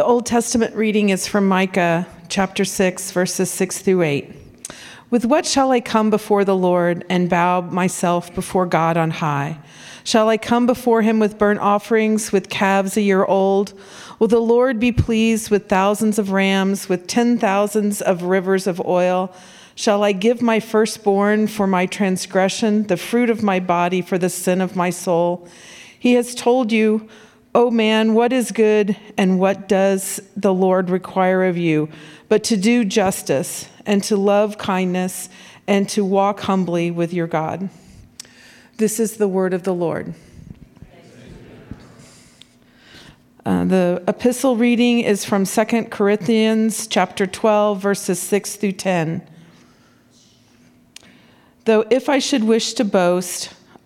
The Old Testament reading is from Micah chapter 6, verses 6 through 8. With what shall I come before the Lord and bow myself before God on high? Shall I come before him with burnt offerings, with calves a year old? Will the Lord be pleased with thousands of rams, with ten thousands of rivers of oil? Shall I give my firstborn for my transgression, the fruit of my body for the sin of my soul? He has told you, oh man, what is good and what does the Lord require of you? But to do justice and to love kindness and to walk humbly with your God. This is the word of the Lord. Uh, the epistle reading is from 2 Corinthians chapter 12 verses 6 through 10. Though if I should wish to boast,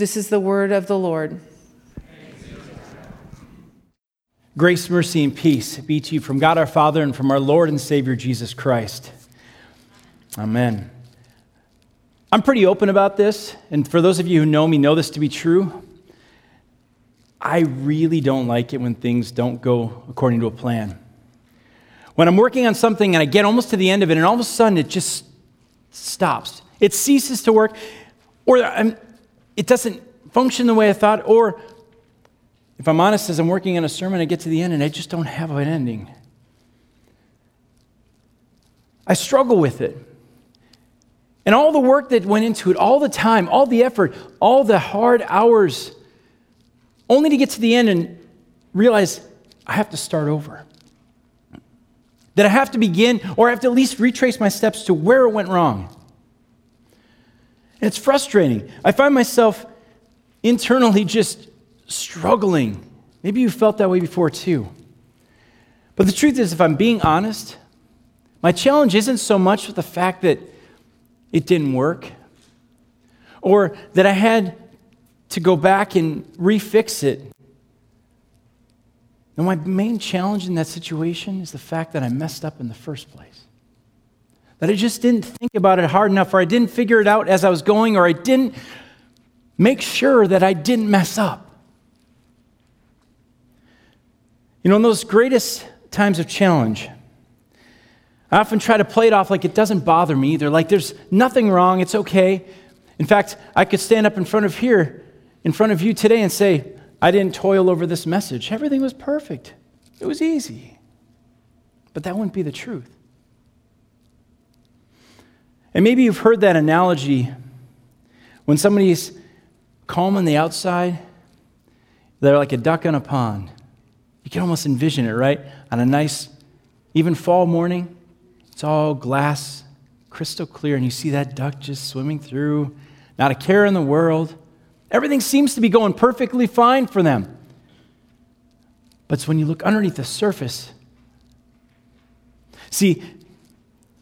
This is the word of the Lord. Grace, mercy, and peace be to you from God our Father and from our Lord and Savior Jesus Christ. Amen. I'm pretty open about this, and for those of you who know me, know this to be true. I really don't like it when things don't go according to a plan. When I'm working on something and I get almost to the end of it, and all of a sudden it just stops, it ceases to work, or I'm, it doesn't function the way I thought, or if I'm honest, as I'm working on a sermon, I get to the end and I just don't have an ending. I struggle with it. And all the work that went into it, all the time, all the effort, all the hard hours, only to get to the end and realize I have to start over. That I have to begin, or I have to at least retrace my steps to where it went wrong. It's frustrating. I find myself internally just struggling. Maybe you felt that way before too. But the truth is, if I'm being honest, my challenge isn't so much with the fact that it didn't work or that I had to go back and refix it. No, my main challenge in that situation is the fact that I messed up in the first place that I just didn't think about it hard enough, or I didn't figure it out as I was going, or I didn't make sure that I didn't mess up. You know, in those greatest times of challenge, I often try to play it off like it doesn't bother me either, like there's nothing wrong, it's okay. In fact, I could stand up in front of here, in front of you today, and say, I didn't toil over this message. Everything was perfect, it was easy. But that wouldn't be the truth. And maybe you've heard that analogy when somebody's calm on the outside, they're like a duck on a pond. You can almost envision it, right? On a nice, even fall morning, it's all glass, crystal clear, and you see that duck just swimming through, not a care in the world. Everything seems to be going perfectly fine for them. But it's when you look underneath the surface. See,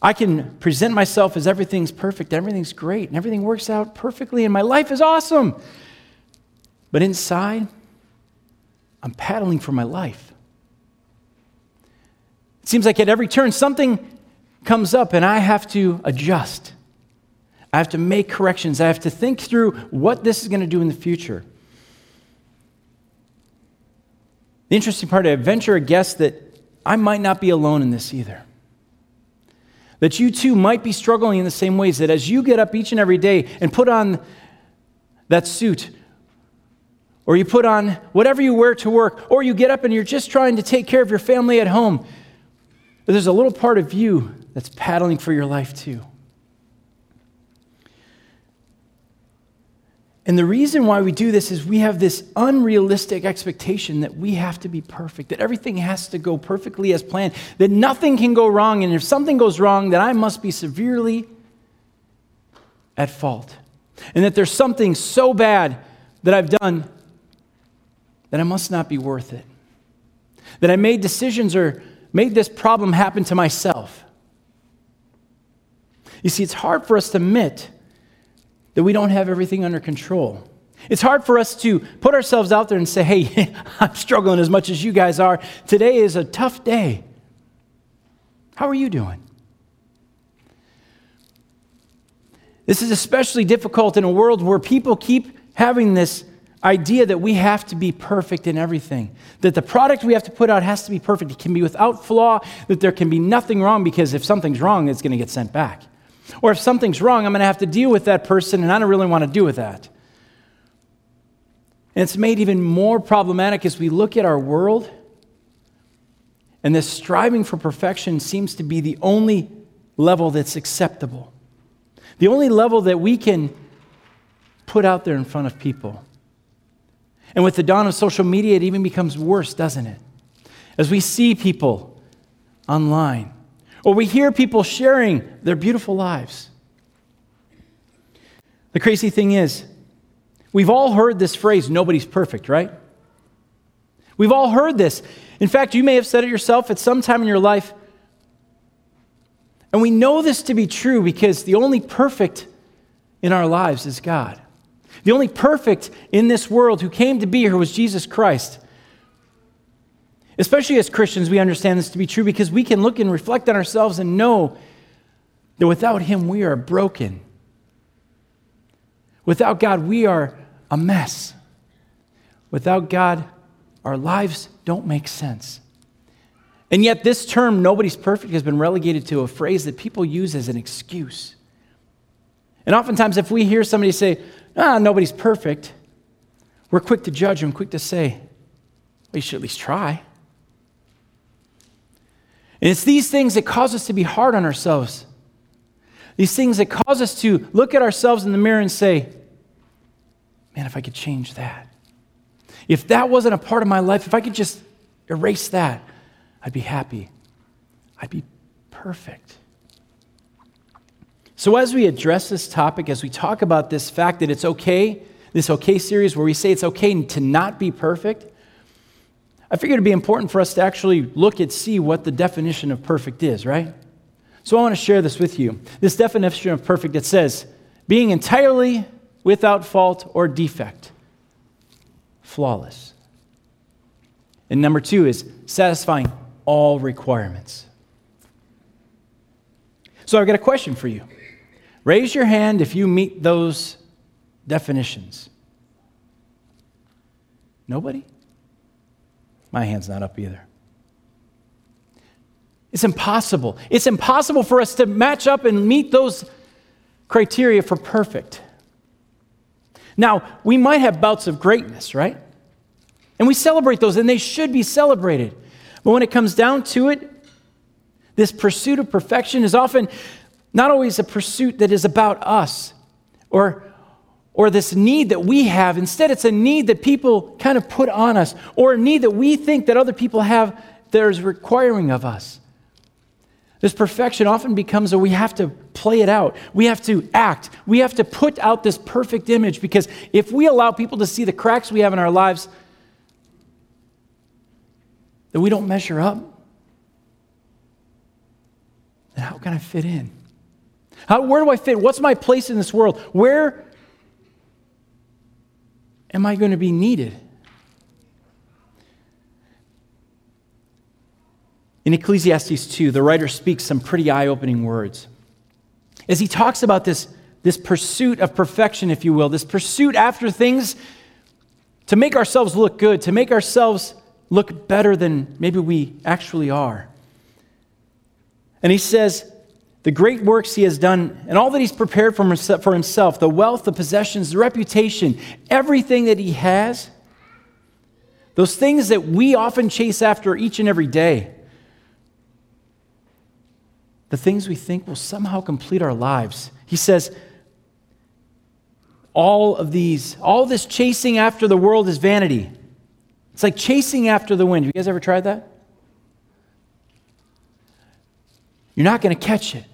I can present myself as everything's perfect, everything's great, and everything works out perfectly, and my life is awesome. But inside, I'm paddling for my life. It seems like at every turn, something comes up, and I have to adjust. I have to make corrections. I have to think through what this is going to do in the future. The interesting part, I venture a guess that I might not be alone in this either. That you too might be struggling in the same ways, that as you get up each and every day and put on that suit, or you put on whatever you wear to work, or you get up and you're just trying to take care of your family at home, there's a little part of you that's paddling for your life too. And the reason why we do this is we have this unrealistic expectation that we have to be perfect, that everything has to go perfectly as planned, that nothing can go wrong, and if something goes wrong, that I must be severely at fault. And that there's something so bad that I've done that I must not be worth it. That I made decisions or made this problem happen to myself. You see, it's hard for us to admit that we don't have everything under control. It's hard for us to put ourselves out there and say, hey, I'm struggling as much as you guys are. Today is a tough day. How are you doing? This is especially difficult in a world where people keep having this idea that we have to be perfect in everything, that the product we have to put out has to be perfect. It can be without flaw, that there can be nothing wrong because if something's wrong, it's going to get sent back. Or if something's wrong, I'm going to have to deal with that person, and I don't really want to deal with that. And it's made even more problematic as we look at our world, and this striving for perfection seems to be the only level that's acceptable, the only level that we can put out there in front of people. And with the dawn of social media, it even becomes worse, doesn't it? As we see people online or we hear people sharing their beautiful lives. The crazy thing is, we've all heard this phrase, nobody's perfect, right? We've all heard this. In fact, you may have said it yourself at some time in your life. And we know this to be true because the only perfect in our lives is God. The only perfect in this world who came to be here was Jesus Christ. Especially as Christians, we understand this to be true because we can look and reflect on ourselves and know that without Him, we are broken. Without God, we are a mess. Without God, our lives don't make sense. And yet, this term, nobody's perfect, has been relegated to a phrase that people use as an excuse. And oftentimes, if we hear somebody say, ah, nobody's perfect, we're quick to judge them, quick to say, well, you should at least try. And it's these things that cause us to be hard on ourselves. These things that cause us to look at ourselves in the mirror and say, man, if I could change that. If that wasn't a part of my life, if I could just erase that, I'd be happy. I'd be perfect. So, as we address this topic, as we talk about this fact that it's okay, this okay series where we say it's okay to not be perfect, I figured it'd be important for us to actually look and see what the definition of perfect is, right? So I want to share this with you. This definition of perfect it says being entirely without fault or defect, flawless. And number two is satisfying all requirements. So I've got a question for you. Raise your hand if you meet those definitions. Nobody? My hand's not up either. It's impossible. It's impossible for us to match up and meet those criteria for perfect. Now, we might have bouts of greatness, right? And we celebrate those, and they should be celebrated. But when it comes down to it, this pursuit of perfection is often not always a pursuit that is about us or or this need that we have. Instead, it's a need that people kind of put on us, or a need that we think that other people have that is requiring of us. This perfection often becomes a we have to play it out. We have to act. We have to put out this perfect image because if we allow people to see the cracks we have in our lives, that we don't measure up, then how can I fit in? How, where do I fit? What's my place in this world? Where am I going to be needed? In Ecclesiastes 2, the writer speaks some pretty eye opening words. As he talks about this, this pursuit of perfection, if you will, this pursuit after things to make ourselves look good, to make ourselves look better than maybe we actually are. And he says, the great works he has done, and all that he's prepared for himself the wealth, the possessions, the reputation, everything that he has those things that we often chase after each and every day. the things we think will somehow complete our lives. He says, all of these, all this chasing after the world is vanity. It's like chasing after the wind. Have you guys ever tried that? You're not going to catch it.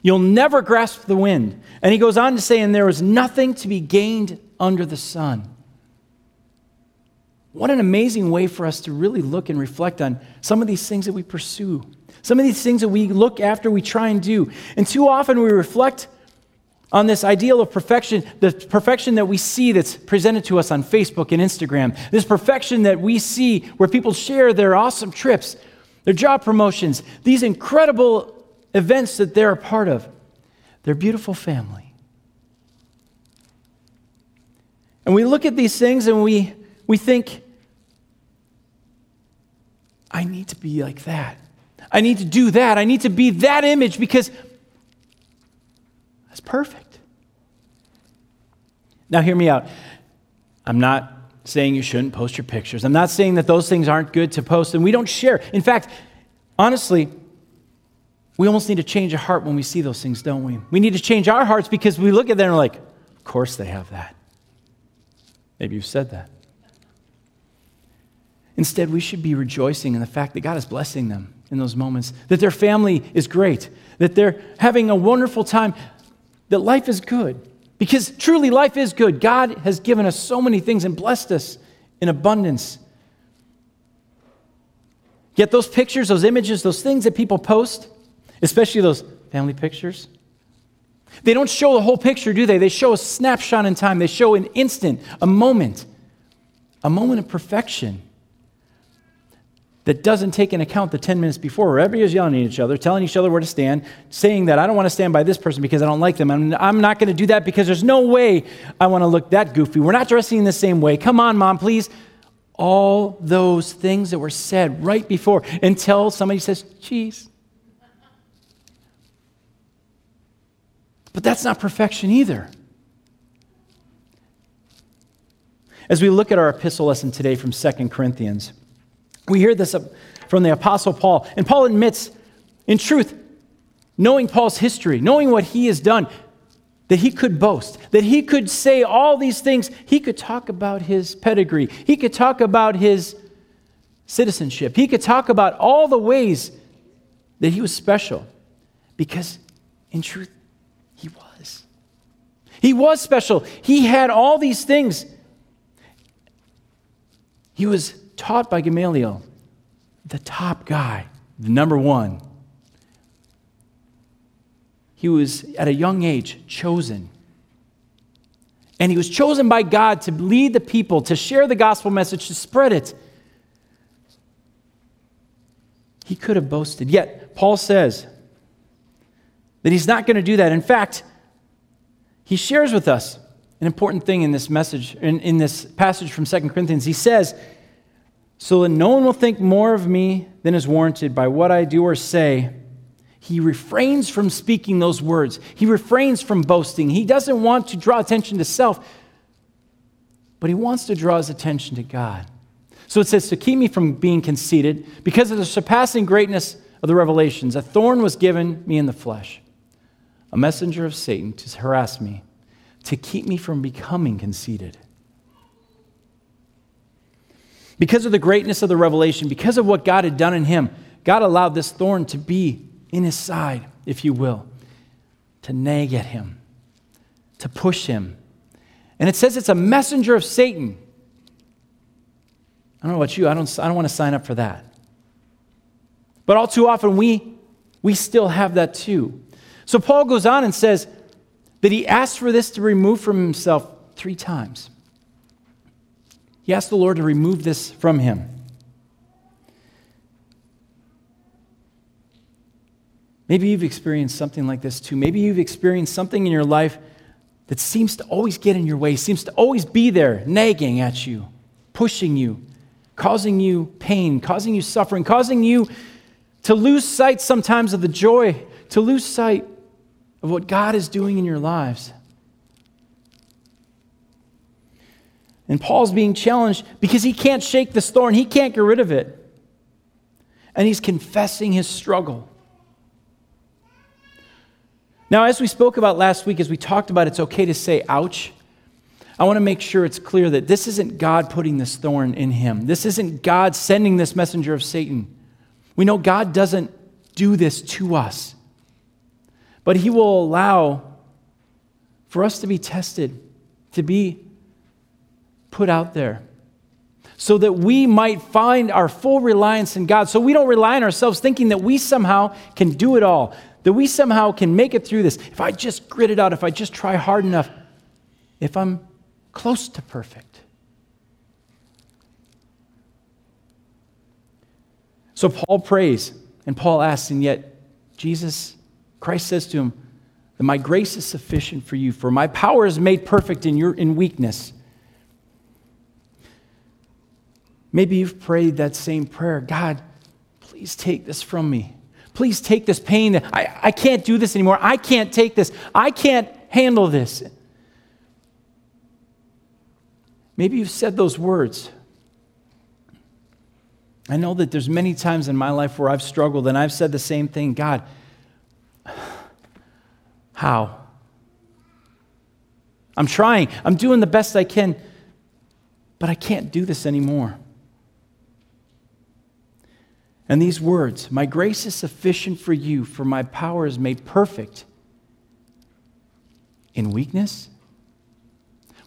You'll never grasp the wind. And he goes on to say, and there is nothing to be gained under the sun. What an amazing way for us to really look and reflect on some of these things that we pursue, some of these things that we look after, we try and do. And too often we reflect on this ideal of perfection, the perfection that we see that's presented to us on Facebook and Instagram, this perfection that we see where people share their awesome trips, their job promotions, these incredible events that they're a part of, their beautiful family. And we look at these things and we, we think, I need to be like that. I need to do that. I need to be that image because that's perfect. Now, hear me out. I'm not saying you shouldn't post your pictures. I'm not saying that those things aren't good to post and we don't share. In fact, honestly, we almost need to change our heart when we see those things, don't we? We need to change our hearts because we look at them and we're like, of course they have that. Maybe you've said that. Instead, we should be rejoicing in the fact that God is blessing them in those moments, that their family is great, that they're having a wonderful time, that life is good. Because truly, life is good. God has given us so many things and blessed us in abundance. Yet, those pictures, those images, those things that people post, especially those family pictures, they don't show the whole picture, do they? They show a snapshot in time, they show an instant, a moment, a moment of perfection that doesn't take into account the 10 minutes before where everybody's yelling at each other, telling each other where to stand, saying that I don't want to stand by this person because I don't like them. I'm, I'm not going to do that because there's no way I want to look that goofy. We're not dressing in the same way. Come on, mom, please. All those things that were said right before until somebody says, cheese. But that's not perfection either. As we look at our epistle lesson today from 2 Corinthians, we hear this uh, from the Apostle Paul. And Paul admits, in truth, knowing Paul's history, knowing what he has done, that he could boast, that he could say all these things. He could talk about his pedigree, he could talk about his citizenship, he could talk about all the ways that he was special. Because, in truth. He was special. He had all these things. He was taught by Gamaliel, the top guy, the number one. He was at a young age chosen. And he was chosen by God to lead the people, to share the gospel message, to spread it. He could have boasted. Yet, Paul says that he's not going to do that. In fact, he shares with us an important thing in this message, in, in this passage from 2 Corinthians. He says, so that no one will think more of me than is warranted by what I do or say. He refrains from speaking those words. He refrains from boasting. He doesn't want to draw attention to self, but he wants to draw his attention to God. So it says, To keep me from being conceited, because of the surpassing greatness of the revelations, a thorn was given me in the flesh, a messenger of Satan to harass me, to keep me from becoming conceited. Because of the greatness of the revelation, because of what God had done in him, God allowed this thorn to be in his side, if you will, to nag at him, to push him. And it says it's a messenger of Satan. I don't know about you, I don't, I don't want to sign up for that. But all too often, we, we still have that too. So Paul goes on and says that he asked for this to remove from himself three times. He asked the Lord to remove this from him. Maybe you've experienced something like this too. Maybe you've experienced something in your life that seems to always get in your way, seems to always be there, nagging at you, pushing you, causing you pain, causing you suffering, causing you to lose sight sometimes of the joy, to lose sight of what God is doing in your lives. And Paul's being challenged because he can't shake this thorn, he can't get rid of it. And he's confessing his struggle. Now, as we spoke about last week, as we talked about it's okay to say ouch, I want to make sure it's clear that this isn't God putting this thorn in him. This isn't God sending this messenger of Satan. We know God doesn't do this to us, but he will allow for us to be tested, to be put out there so that we might find our full reliance in God. So we don't rely on ourselves thinking that we somehow can do it all, that we somehow can make it through this. If I just grit it out, if I just try hard enough, if I'm close to perfect. So Paul prays, and Paul asks, and yet Jesus, Christ says to him, that my grace is sufficient for you, for my power is made perfect in your in weakness. Maybe you've prayed that same prayer God, please take this from me. Please take this pain. I, I can't do this anymore. I can't take this. I can't handle this. Maybe you've said those words. I know that there's many times in my life where I've struggled and I've said the same thing God, how? I'm trying, I'm doing the best I can, but I can't do this anymore. And these words, My grace is sufficient for you, for my power is made perfect in weakness.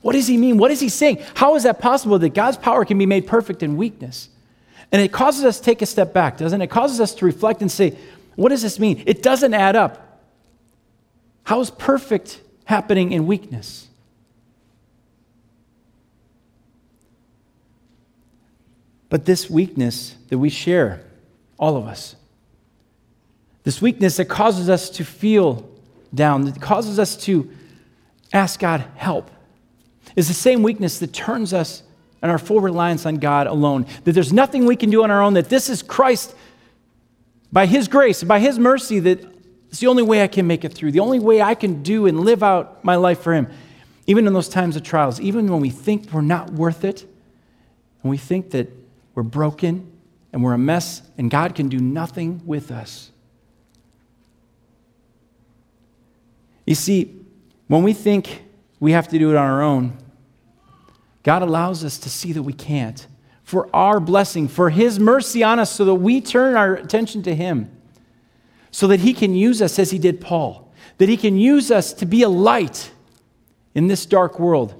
What does he mean? What is he saying? How is that possible that God's power can be made perfect in weakness? And it causes us to take a step back, doesn't it? It causes us to reflect and say, what does this mean? It doesn't add up. How is perfect happening in weakness? But this weakness that we share all of us. This weakness that causes us to feel down, that causes us to ask God help, is the same weakness that turns us and our full reliance on God alone. That there's nothing we can do on our own, that this is Christ by His grace, by His mercy, that it's the only way I can make it through, the only way I can do and live out my life for Him. Even in those times of trials, even when we think we're not worth it, and we think that we're broken and we're a mess, and God can do nothing with us. You see, when we think we have to do it on our own, God allows us to see that we can't. For our blessing, for His mercy on us, so that we turn our attention to Him, so that He can use us as He did Paul, that He can use us to be a light in this dark world,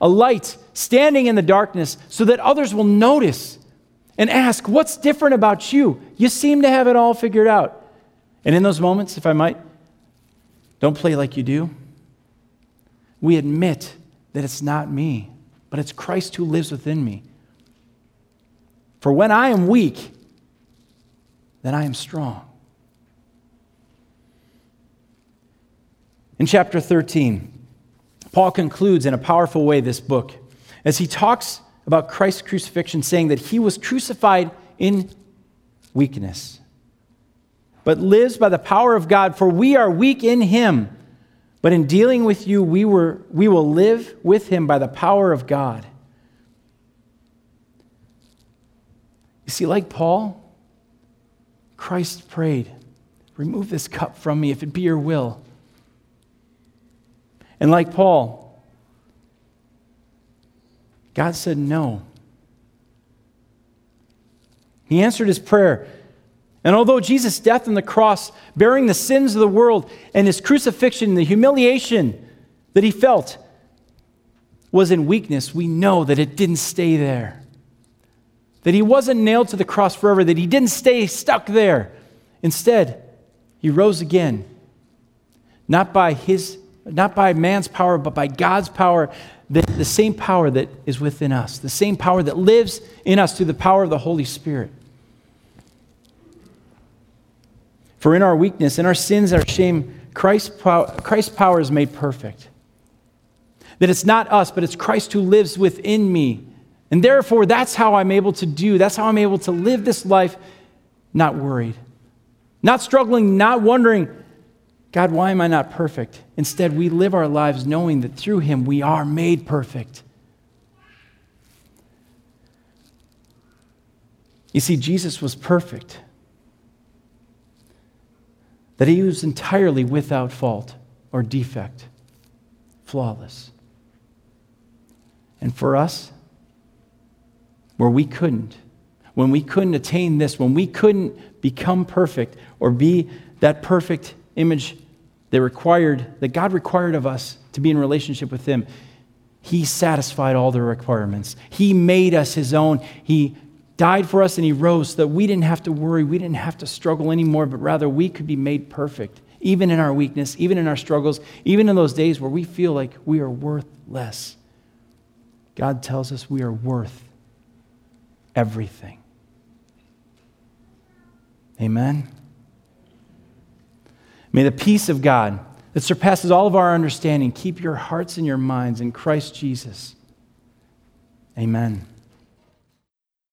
a light standing in the darkness, so that others will notice and ask, What's different about you? You seem to have it all figured out. And in those moments, if I might, don't play like you do. We admit that it's not me, but it's Christ who lives within me. For when I am weak, then I am strong. In chapter 13, Paul concludes in a powerful way this book as he talks about Christ's crucifixion, saying that he was crucified in weakness, but lives by the power of God, for we are weak in him. But in dealing with you, we, were, we will live with him by the power of God. You see, like Paul, Christ prayed, Remove this cup from me if it be your will. And like Paul, God said no. He answered his prayer. And although Jesus' death on the cross, bearing the sins of the world, and his crucifixion, the humiliation that he felt, was in weakness, we know that it didn't stay there. That he wasn't nailed to the cross forever, that he didn't stay stuck there. Instead, he rose again, not by his not by man's power, but by God's power, the, the same power that is within us, the same power that lives in us through the power of the Holy Spirit. For in our weakness, in our sins, our shame, Christ's power, Christ's power is made perfect. That it's not us, but it's Christ who lives within me. And therefore, that's how I'm able to do, that's how I'm able to live this life not worried, not struggling, not wondering God, why am I not perfect? Instead, we live our lives knowing that through Him we are made perfect. You see, Jesus was perfect. that he was entirely without fault or defect, flawless. And for us, where we couldn't, when we couldn't attain this, when we couldn't become perfect or be that perfect image that required, that God required of us to be in relationship with Him, He satisfied all the requirements. He made us His own. He died for us and He rose so that we didn't have to worry, we didn't have to struggle anymore, but rather we could be made perfect, even in our weakness, even in our struggles, even in those days where we feel like we are worth less. God tells us we are worth everything. Amen. May the peace of God that surpasses all of our understanding keep your hearts and your minds in Christ Jesus. Amen.